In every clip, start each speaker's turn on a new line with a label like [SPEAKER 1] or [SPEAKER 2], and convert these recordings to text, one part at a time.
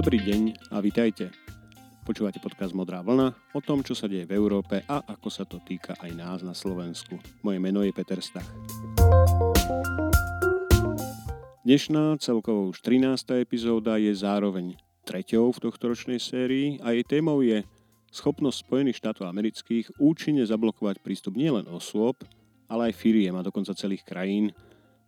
[SPEAKER 1] Dobrý deň a vítajte. Počúvate podcast Modrá vlna o tom, čo sa deje v Európe a ako sa to týka aj nás na Slovensku. Moje meno je Peter Stach. Dnešná celkovo už 13. epizóda je zároveň treťou v tohto ročnej sérii a jej témou je schopnosť Spojených štátov amerických účinne zablokovať prístup nielen osôb, ale aj firiem a dokonca celých krajín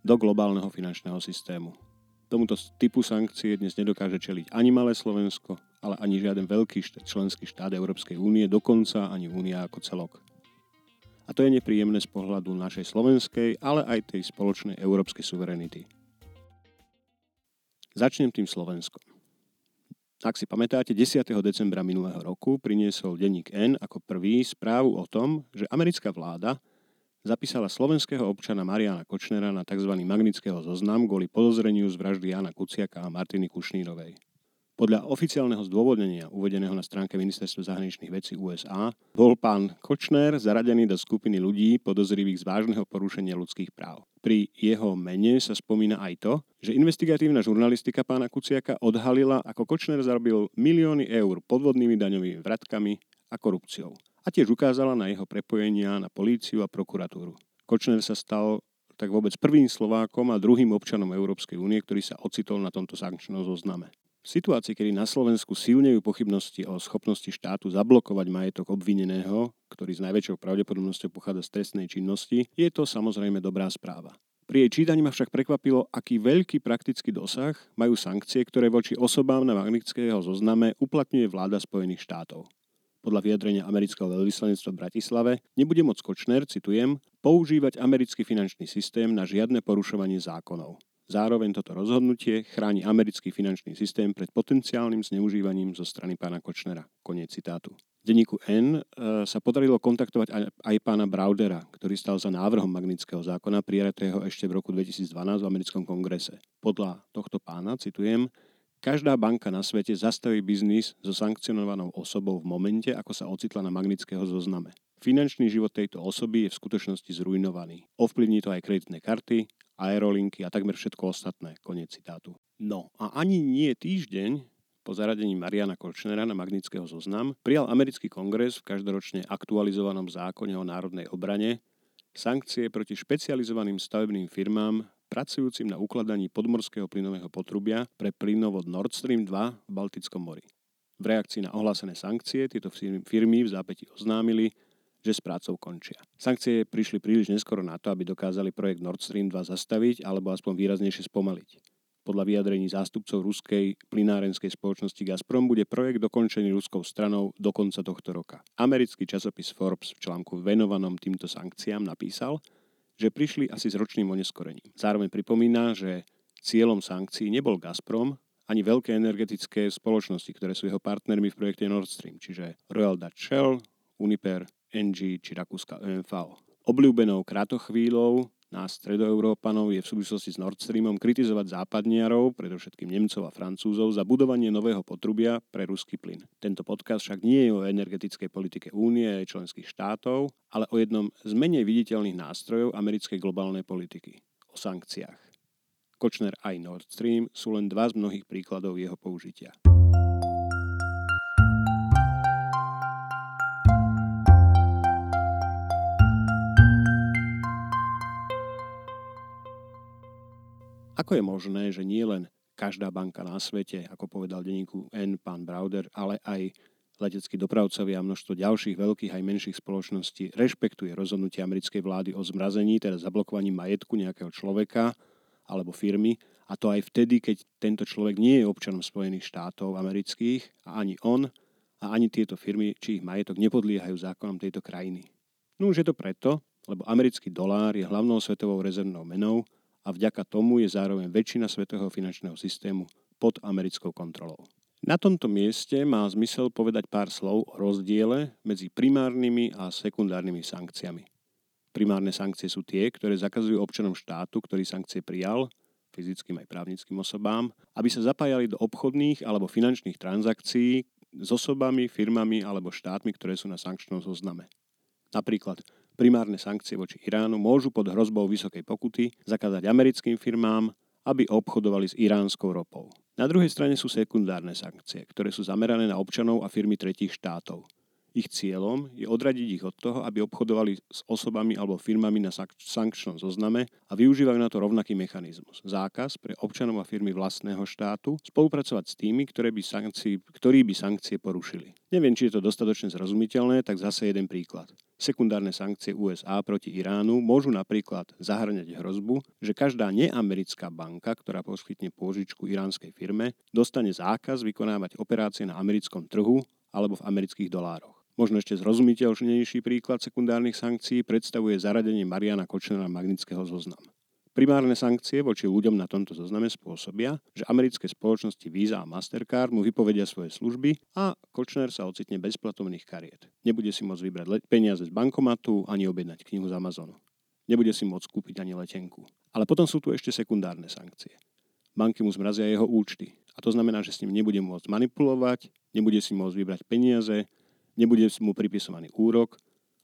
[SPEAKER 1] do globálneho finančného systému. Tomuto typu sankcie dnes nedokáže čeliť ani malé Slovensko, ale ani žiaden veľký štát, členský štát Európskej únie, dokonca ani únia ako celok. A to je nepríjemné z pohľadu našej slovenskej, ale aj tej spoločnej európskej suverenity. Začnem tým Slovenskom. Ak si pamätáte, 10. decembra minulého roku priniesol denník N ako prvý správu o tom, že americká vláda zapísala slovenského občana Mariana Kočnera na tzv. magnického zoznam kvôli podozreniu z vraždy Jana Kuciaka a Martiny Kušnírovej. Podľa oficiálneho zdôvodnenia uvedeného na stránke Ministerstva zahraničných vecí USA bol pán Kočner zaradený do skupiny ľudí podozrivých z vážneho porušenia ľudských práv. Pri jeho mene sa spomína aj to, že investigatívna žurnalistika pána Kuciaka odhalila, ako Kočner zarobil milióny eur podvodnými daňovými vratkami a korupciou a tiež ukázala na jeho prepojenia na políciu a prokuratúru. Kočner sa stal tak vôbec prvým Slovákom a druhým občanom Európskej únie, ktorý sa ocitol na tomto sankčnom zozname. V situácii, kedy na Slovensku silnejú pochybnosti o schopnosti štátu zablokovať majetok obvineného, ktorý s najväčšou pravdepodobnosťou pochádza z trestnej činnosti, je to samozrejme dobrá správa. Pri jej čítaní ma však prekvapilo, aký veľký praktický dosah majú sankcie, ktoré voči osobám na magnického zozname uplatňuje vláda Spojených štátov podľa vyjadrenia amerického veľvyslanectva v Bratislave, nebude môcť Kočner, citujem, používať americký finančný systém na žiadne porušovanie zákonov. Zároveň toto rozhodnutie chráni americký finančný systém pred potenciálnym zneužívaním zo strany pána Kočnera. Koniec citátu. V denníku N e, sa podarilo kontaktovať aj pána Braudera, ktorý stal za návrhom magnického zákona prijatého ešte v roku 2012 v americkom kongrese. Podľa tohto pána, citujem, Každá banka na svete zastaví biznis so sankcionovanou osobou v momente, ako sa ocitla na magnického zozname. Finančný život tejto osoby je v skutočnosti zrujnovaný. Ovplyvní to aj kreditné karty, aerolinky a takmer všetko ostatné. Koniec citátu. No a ani nie týždeň po zaradení Mariana Kočnera na magnického zoznam prijal americký kongres v každoročne aktualizovanom zákone o národnej obrane sankcie proti špecializovaným stavebným firmám pracujúcim na ukladaní podmorského plynového potrubia pre plynovod Nord Stream 2 v Baltickom mori. V reakcii na ohlásené sankcie tieto firmy v zápäti oznámili, že s prácou končia. Sankcie prišli príliš neskoro na to, aby dokázali projekt Nord Stream 2 zastaviť alebo aspoň výraznejšie spomaliť. Podľa vyjadrení zástupcov ruskej plynárenskej spoločnosti Gazprom bude projekt dokončený ruskou stranou do konca tohto roka. Americký časopis Forbes v článku venovanom týmto sankciám napísal, že prišli asi s ročným oneskorením. Zároveň pripomína, že cieľom sankcií nebol Gazprom, ani veľké energetické spoločnosti, ktoré sú jeho partnermi v projekte Nord Stream, čiže Royal Dutch Shell, Uniper, NG či Rakúska OMV. Obľúbenou kratochvíľou nás stredoeurópanov je v súvislosti s Nord Streamom kritizovať západniarov, predovšetkým Nemcov a Francúzov, za budovanie nového potrubia pre ruský plyn. Tento podcast však nie je o energetickej politike únie a členských štátov, ale o jednom z menej viditeľných nástrojov americkej globálnej politiky – o sankciách. Kočner aj Nord Stream sú len dva z mnohých príkladov jeho použitia. Ako je možné, že nie len každá banka na svete, ako povedal denníku N pán Browder, ale aj leteckí dopravcovia a množstvo ďalších veľkých aj menších spoločností rešpektuje rozhodnutie americkej vlády o zmrazení, teda zablokovaní majetku nejakého človeka alebo firmy, a to aj vtedy, keď tento človek nie je občanom Spojených štátov amerických a ani on a ani tieto firmy, či ich majetok nepodliehajú zákonom tejto krajiny. No už je to preto, lebo americký dolár je hlavnou svetovou rezervnou menou a vďaka tomu je zároveň väčšina svetového finančného systému pod americkou kontrolou. Na tomto mieste má zmysel povedať pár slov o rozdiele medzi primárnymi a sekundárnymi sankciami. Primárne sankcie sú tie, ktoré zakazujú občanom štátu, ktorý sankcie prijal, fyzickým aj právnickým osobám, aby sa zapájali do obchodných alebo finančných transakcií s osobami, firmami alebo štátmi, ktoré sú na sankčnom zozname. Napríklad primárne sankcie voči Iránu môžu pod hrozbou vysokej pokuty zakázať americkým firmám, aby obchodovali s iránskou ropou. Na druhej strane sú sekundárne sankcie, ktoré sú zamerané na občanov a firmy tretích štátov. Ich cieľom je odradiť ich od toho, aby obchodovali s osobami alebo firmami na sankčnom zozname a využívajú na to rovnaký mechanizmus. Zákaz pre občanov a firmy vlastného štátu spolupracovať s tými, ktoré by sankcií, ktorí by sankcie porušili. Neviem, či je to dostatočne zrozumiteľné, tak zase jeden príklad. Sekundárne sankcie USA proti Iránu môžu napríklad zahrňať hrozbu, že každá neamerická banka, ktorá poskytne pôžičku iránskej firme, dostane zákaz vykonávať operácie na americkom trhu alebo v amerických dolároch. Možno ešte zrozumiteľnejší príklad sekundárnych sankcií predstavuje zaradenie Mariana Kočnera magnického zoznamu. Primárne sankcie voči ľuďom na tomto zozname spôsobia, že americké spoločnosti Visa a Mastercard mu vypovedia svoje služby a Kočner sa ocitne bez platovných kariet. Nebude si môcť vybrať peniaze z bankomatu ani objednať knihu z Amazonu. Nebude si môcť kúpiť ani letenku. Ale potom sú tu ešte sekundárne sankcie. Banky mu zmrazia jeho účty. A to znamená, že s ním nebude môcť manipulovať, nebude si môcť vybrať peniaze, nebude mu pripisovaný úrok,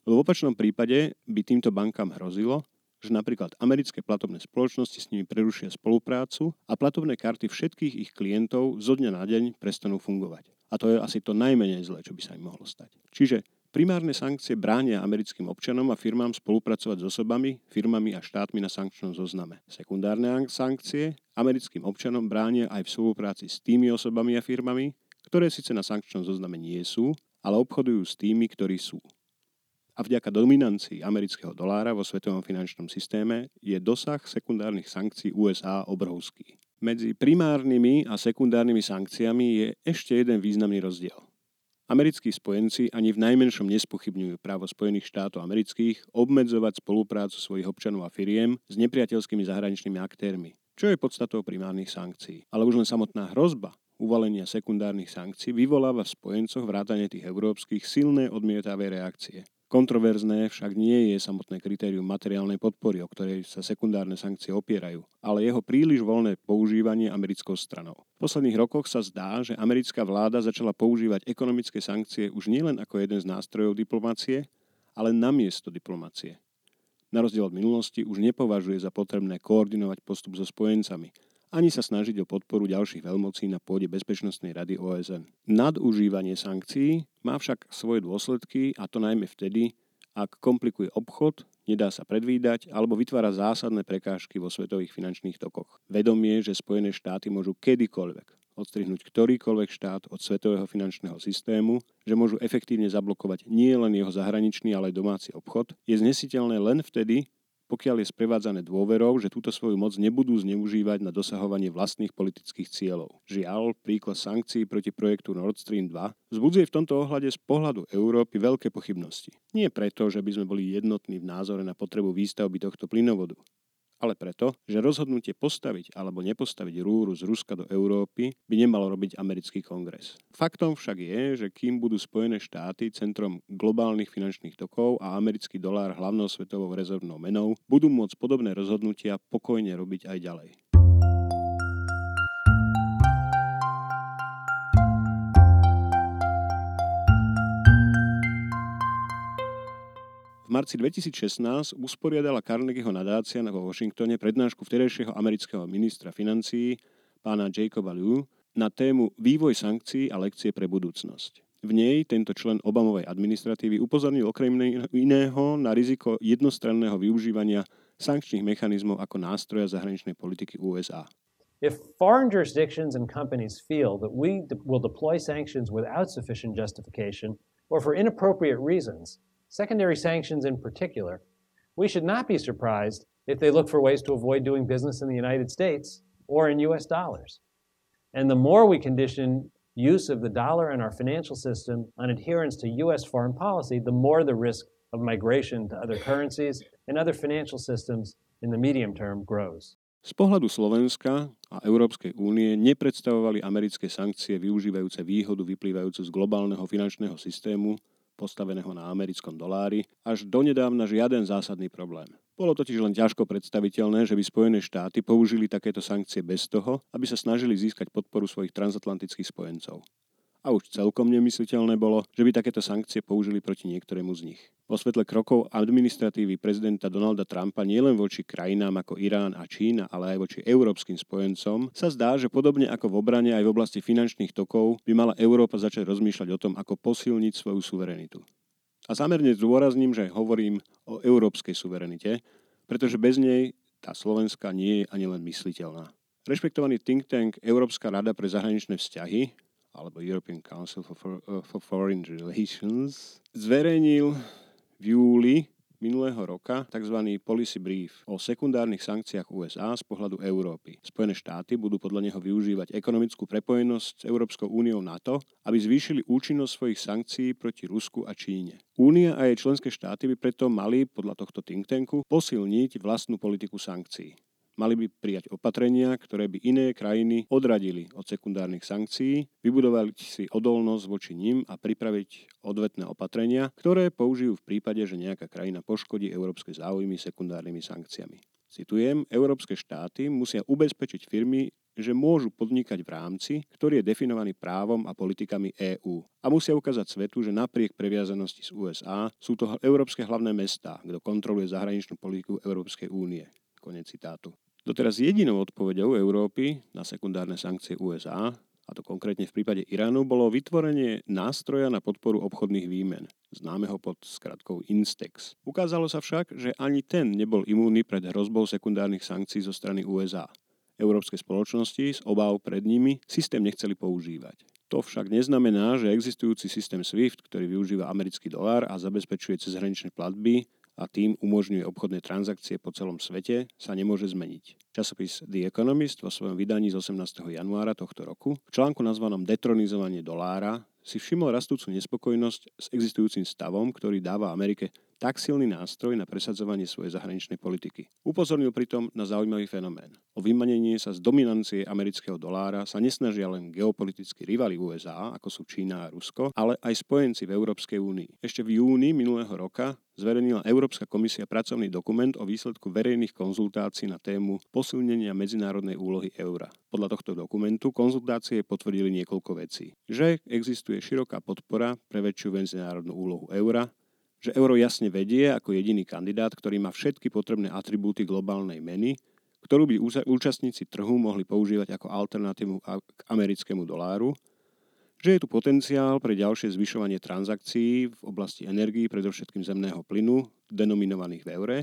[SPEAKER 1] lebo v opačnom prípade by týmto bankám hrozilo, že napríklad americké platobné spoločnosti s nimi prerušia spoluprácu a platobné karty všetkých ich klientov zo dňa na deň prestanú fungovať. A to je asi to najmenej zlé, čo by sa im mohlo stať. Čiže primárne sankcie bránia americkým občanom a firmám spolupracovať s osobami, firmami a štátmi na sankčnom zozname. Sekundárne sankcie americkým občanom bránia aj v spolupráci s tými osobami a firmami, ktoré síce na sankčnom zozname nie sú, ale obchodujú s tými, ktorí sú. A vďaka dominancii amerického dolára vo svetovom finančnom systéme je dosah sekundárnych sankcií USA obrovský. Medzi primárnymi a sekundárnymi sankciami je ešte jeden významný rozdiel. Americkí spojenci ani v najmenšom nespochybňujú právo Spojených štátov amerických obmedzovať spoluprácu svojich občanov a firiem s nepriateľskými zahraničnými aktérmi, čo je podstatou primárnych sankcií. Ale už len samotná hrozba uvalenia sekundárnych sankcií vyvoláva v spojencoch vrátane tých európskych silné odmietavé reakcie. Kontroverzné však nie je samotné kritérium materiálnej podpory, o ktorej sa sekundárne sankcie opierajú, ale jeho príliš voľné používanie americkou stranou. V posledných rokoch sa zdá, že americká vláda začala používať ekonomické sankcie už nielen ako jeden z nástrojov diplomácie, ale namiesto diplomácie. Na rozdiel od minulosti už nepovažuje za potrebné koordinovať postup so spojencami – ani sa snažiť o podporu ďalších veľmocí na pôde Bezpečnostnej rady OSN. Nadužívanie sankcií má však svoje dôsledky a to najmä vtedy, ak komplikuje obchod, nedá sa predvídať alebo vytvára zásadné prekážky vo svetových finančných tokoch. Vedomie, že Spojené štáty môžu kedykoľvek odstrihnúť ktorýkoľvek štát od svetového finančného systému, že môžu efektívne zablokovať nie len jeho zahraničný, ale aj domáci obchod, je znesiteľné len vtedy, pokiaľ je sprevádzané dôverou, že túto svoju moc nebudú zneužívať na dosahovanie vlastných politických cieľov. Žiaľ, príklad sankcií proti projektu Nord Stream 2 vzbudzuje v tomto ohľade z pohľadu Európy veľké pochybnosti. Nie preto, že by sme boli jednotní v názore na potrebu výstavby tohto plynovodu, ale preto, že rozhodnutie postaviť alebo nepostaviť rúru z Ruska do Európy by nemal robiť americký kongres. Faktom však je, že kým budú Spojené štáty centrom globálnych finančných tokov a americký dolár hlavnou svetovou rezervnou menou, budú môcť podobné rozhodnutia pokojne robiť aj ďalej. V marci 2016 usporiadala Carnegieho nadácia vo Washingtone prednášku vtedajšieho amerického ministra financií pána Jacoba Liu na tému Vývoj sankcií a lekcie pre budúcnosť. V nej tento člen Obamovej administratívy upozornil okrem iného na riziko jednostranného využívania sankčných mechanizmov ako nástroja zahraničnej politiky USA.
[SPEAKER 2] If foreign jurisdictions and companies feel that we will deploy sanctions without sufficient justification or for inappropriate reasons, secondary sanctions in particular, we should not be surprised if they look for ways to avoid doing business in the United States or in US dollars. And the more we condition use of the dollar in our financial system on adherence to US foreign policy, the more the risk of migration to other currencies and other financial systems in the medium term grows.
[SPEAKER 1] Z pohľadu Slovenska a Európskej únie nepredstavovali americké sankcie využívajúce výhodu vyplývajúcu z globálneho finančného systému postaveného na americkom dolári, až donedávna žiaden zásadný problém. Bolo totiž len ťažko predstaviteľné, že by Spojené štáty použili takéto sankcie bez toho, aby sa snažili získať podporu svojich transatlantických spojencov. A už celkom nemysliteľné bolo, že by takéto sankcie použili proti niektorému z nich. Vo svetle krokov administratívy prezidenta Donalda Trumpa nielen voči krajinám ako Irán a Čína, ale aj voči európskym spojencom, sa zdá, že podobne ako v obrane aj v oblasti finančných tokov by mala Európa začať rozmýšľať o tom, ako posilniť svoju suverenitu. A zámerne zdôrazním, že hovorím o európskej suverenite, pretože bez nej tá Slovenska nie je ani len mysliteľná. Rešpektovaný think tank Európska rada pre zahraničné vzťahy, alebo European Council for, uh, for Foreign Relations, zverejnil v júli minulého roka tzv. policy brief o sekundárnych sankciách USA z pohľadu Európy. Spojené štáty budú podľa neho využívať ekonomickú prepojenosť s Európskou úniou na to, aby zvýšili účinnosť svojich sankcií proti Rusku a Číne. Únia a jej členské štáty by preto mali, podľa tohto think tanku, posilniť vlastnú politiku sankcií. Mali by prijať opatrenia, ktoré by iné krajiny odradili od sekundárnych sankcií, vybudovali si odolnosť voči nim a pripraviť odvetné opatrenia, ktoré použijú v prípade, že nejaká krajina poškodí európske záujmy sekundárnymi sankciami. Citujem, európske štáty musia ubezpečiť firmy, že môžu podnikať v rámci, ktorý je definovaný právom a politikami EÚ. A musia ukázať svetu, že napriek previazanosti z USA sú to európske hlavné mestá, kto kontroluje zahraničnú politiku Európskej únie. Konec citátu. Doteraz jedinou odpoveďou Európy na sekundárne sankcie USA, a to konkrétne v prípade Iránu, bolo vytvorenie nástroja na podporu obchodných výmen, známeho pod skratkou Instex. Ukázalo sa však, že ani ten nebol imúnny pred hrozbou sekundárnych sankcií zo strany USA. Európske spoločnosti s obáv pred nimi systém nechceli používať. To však neznamená, že existujúci systém SWIFT, ktorý využíva americký dolár a zabezpečuje cezhraničné platby, a tým umožňuje obchodné transakcie po celom svete, sa nemôže zmeniť. Časopis The Economist vo svojom vydaní z 18. januára tohto roku v článku nazvanom Detronizovanie dolára si všimol rastúcu nespokojnosť s existujúcim stavom, ktorý dáva Amerike tak silný nástroj na presadzovanie svojej zahraničnej politiky. Upozornil pritom na zaujímavý fenomén. O vymanenie sa z dominancie amerického dolára sa nesnažia len geopolitickí rivali USA, ako sú Čína a Rusko, ale aj spojenci v Európskej únii. Ešte v júni minulého roka zverejnila Európska komisia pracovný dokument o výsledku verejných konzultácií na tému posilnenia medzinárodnej úlohy eura. Podľa tohto dokumentu konzultácie potvrdili niekoľko vecí. Že existuje široká podpora pre väčšiu medzinárodnú úlohu eura, že euro jasne vedie ako jediný kandidát, ktorý má všetky potrebné atribúty globálnej meny, ktorú by účastníci trhu mohli používať ako alternatívu k americkému doláru, že je tu potenciál pre ďalšie zvyšovanie transakcií v oblasti energií, predovšetkým zemného plynu, denominovaných v eure,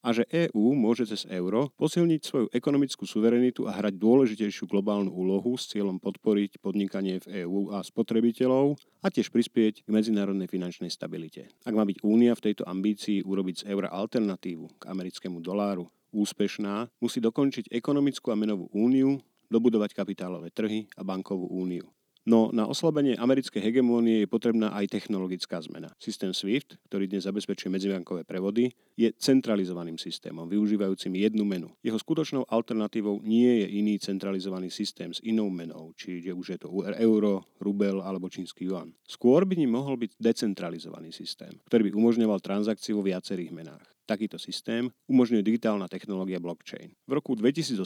[SPEAKER 1] a že EÚ môže cez euro posilniť svoju ekonomickú suverenitu a hrať dôležitejšiu globálnu úlohu s cieľom podporiť podnikanie v EÚ a spotrebiteľov a tiež prispieť k medzinárodnej finančnej stabilite. Ak má byť Únia v tejto ambícii urobiť z eura alternatívu k americkému doláru úspešná, musí dokončiť ekonomickú a menovú úniu, dobudovať kapitálové trhy a bankovú úniu. No na oslabenie americkej hegemónie je potrebná aj technologická zmena. Systém SWIFT, ktorý dnes zabezpečuje medzibankové prevody, je centralizovaným systémom, využívajúcim jednu menu. Jeho skutočnou alternatívou nie je iný centralizovaný systém s inou menou, čiže už je to euro, rubel alebo čínsky yuan. Skôr by ním mohol byť decentralizovaný systém, ktorý by umožňoval transakcie vo viacerých menách. Takýto systém umožňuje digitálna technológia blockchain. V roku 2018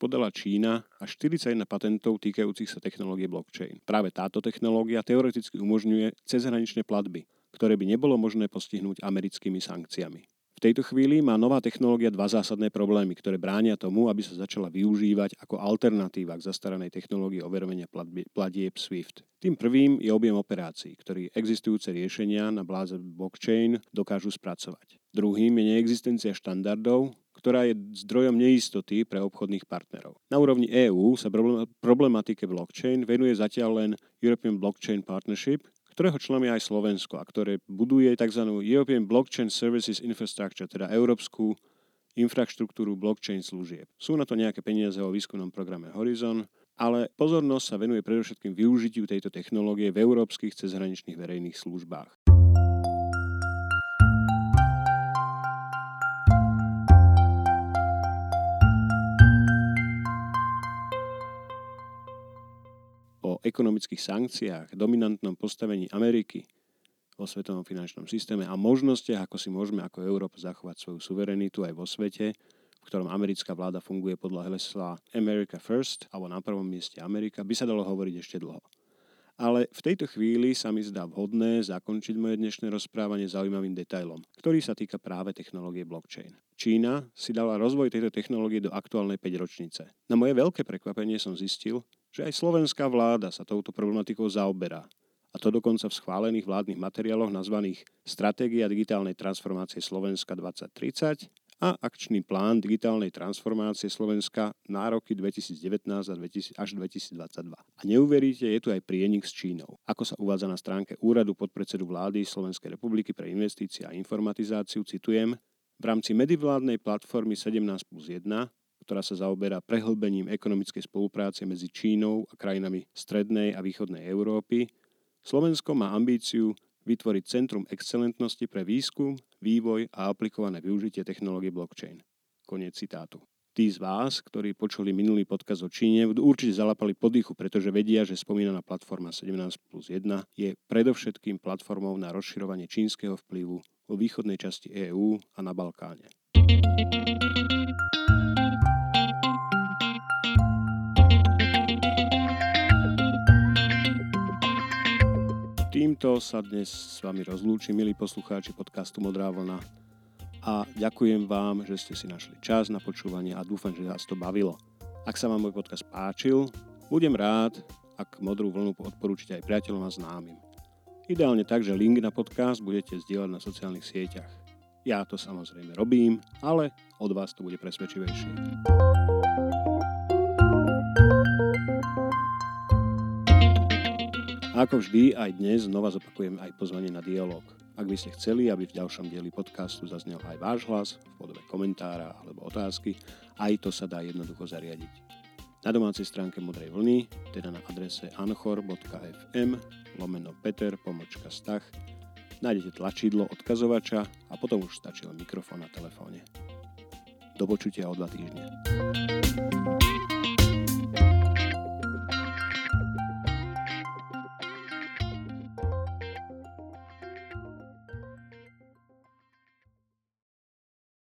[SPEAKER 1] podala Čína až 41 patentov týkajúcich sa technológie blockchain. Práve táto technológia teoreticky umožňuje cezhraničné platby, ktoré by nebolo možné postihnúť americkými sankciami. V tejto chvíli má nová technológia dva zásadné problémy, ktoré bránia tomu, aby sa začala využívať ako alternatíva k zastaranej technológii overovania platieb SWIFT. Tým prvým je objem operácií, ktorý existujúce riešenia na bláze blockchain dokážu spracovať. Druhým je neexistencia štandardov, ktorá je zdrojom neistoty pre obchodných partnerov. Na úrovni EÚ sa problematike blockchain venuje zatiaľ len European Blockchain Partnership, ktorého členom je aj Slovensko a ktoré buduje tzv. European Blockchain Services Infrastructure, teda európsku infraštruktúru blockchain služieb. Sú na to nejaké peniaze o výskumnom programe Horizon, ale pozornosť sa venuje predovšetkým využitiu tejto technológie v európskych cezhraničných verejných službách. Ekonomických sankciách, dominantnom postavení Ameriky vo svetovom finančnom systéme a možnostiach, ako si môžeme ako Európa zachovať svoju suverenitu aj vo svete, v ktorom americká vláda funguje podľa hesla America First, alebo na prvom mieste Amerika, by sa dalo hovoriť ešte dlho. Ale v tejto chvíli sa mi zdá vhodné zakončiť moje dnešné rozprávanie zaujímavým detailom, ktorý sa týka práve technológie blockchain. Čína si dala rozvoj tejto technológie do aktuálnej 5 ročnice. Na moje veľké prekvapenie som zistil, že aj slovenská vláda sa touto problematikou zaoberá. A to dokonca v schválených vládnych materiáloch nazvaných Stratégia digitálnej transformácie Slovenska 2030 a akčný plán digitálnej transformácie Slovenska na roky 2019 až 2022. A neuveríte, je tu aj prienik s Čínou. Ako sa uvádza na stránke Úradu podpredsedu vlády Slovenskej republiky pre investície a informatizáciu, citujem, v rámci medivládnej platformy 17 plus 1 ktorá sa zaoberá prehlbením ekonomickej spolupráce medzi Čínou a krajinami strednej a východnej Európy, Slovensko má ambíciu vytvoriť Centrum excelentnosti pre výskum, vývoj a aplikované využitie technológie blockchain. Koniec citátu. Tí z vás, ktorí počuli minulý podkaz o Číne, určite zalapali podýchu, pretože vedia, že spomínaná platforma 17 plus 1 je predovšetkým platformou na rozširovanie čínskeho vplyvu vo východnej časti EÚ a na Balkáne. Týmto sa dnes s vami rozlúči, milí poslucháči podcastu Modrá vlna. A ďakujem vám, že ste si našli čas na počúvanie a dúfam, že vás to bavilo. Ak sa vám môj podcast páčil, budem rád, ak Modrú vlnu odporúčite aj priateľom a známym. Ideálne tak, že link na podcast budete zdieľať na sociálnych sieťach. Ja to samozrejme robím, ale od vás to bude presvedčivejšie. A ako vždy, aj dnes znova zopakujem aj pozvanie na dialog. Ak by ste chceli, aby v ďalšom dieli podcastu zaznel aj váš hlas v podobe komentára alebo otázky, aj to sa dá jednoducho zariadiť. Na domácej stránke Modrej vlny, teda na adrese anchor.fm lomeno Peter pomočka stach, nájdete tlačidlo odkazovača a potom už stačí len mikrofón na telefóne. Do počutia o dva týždne.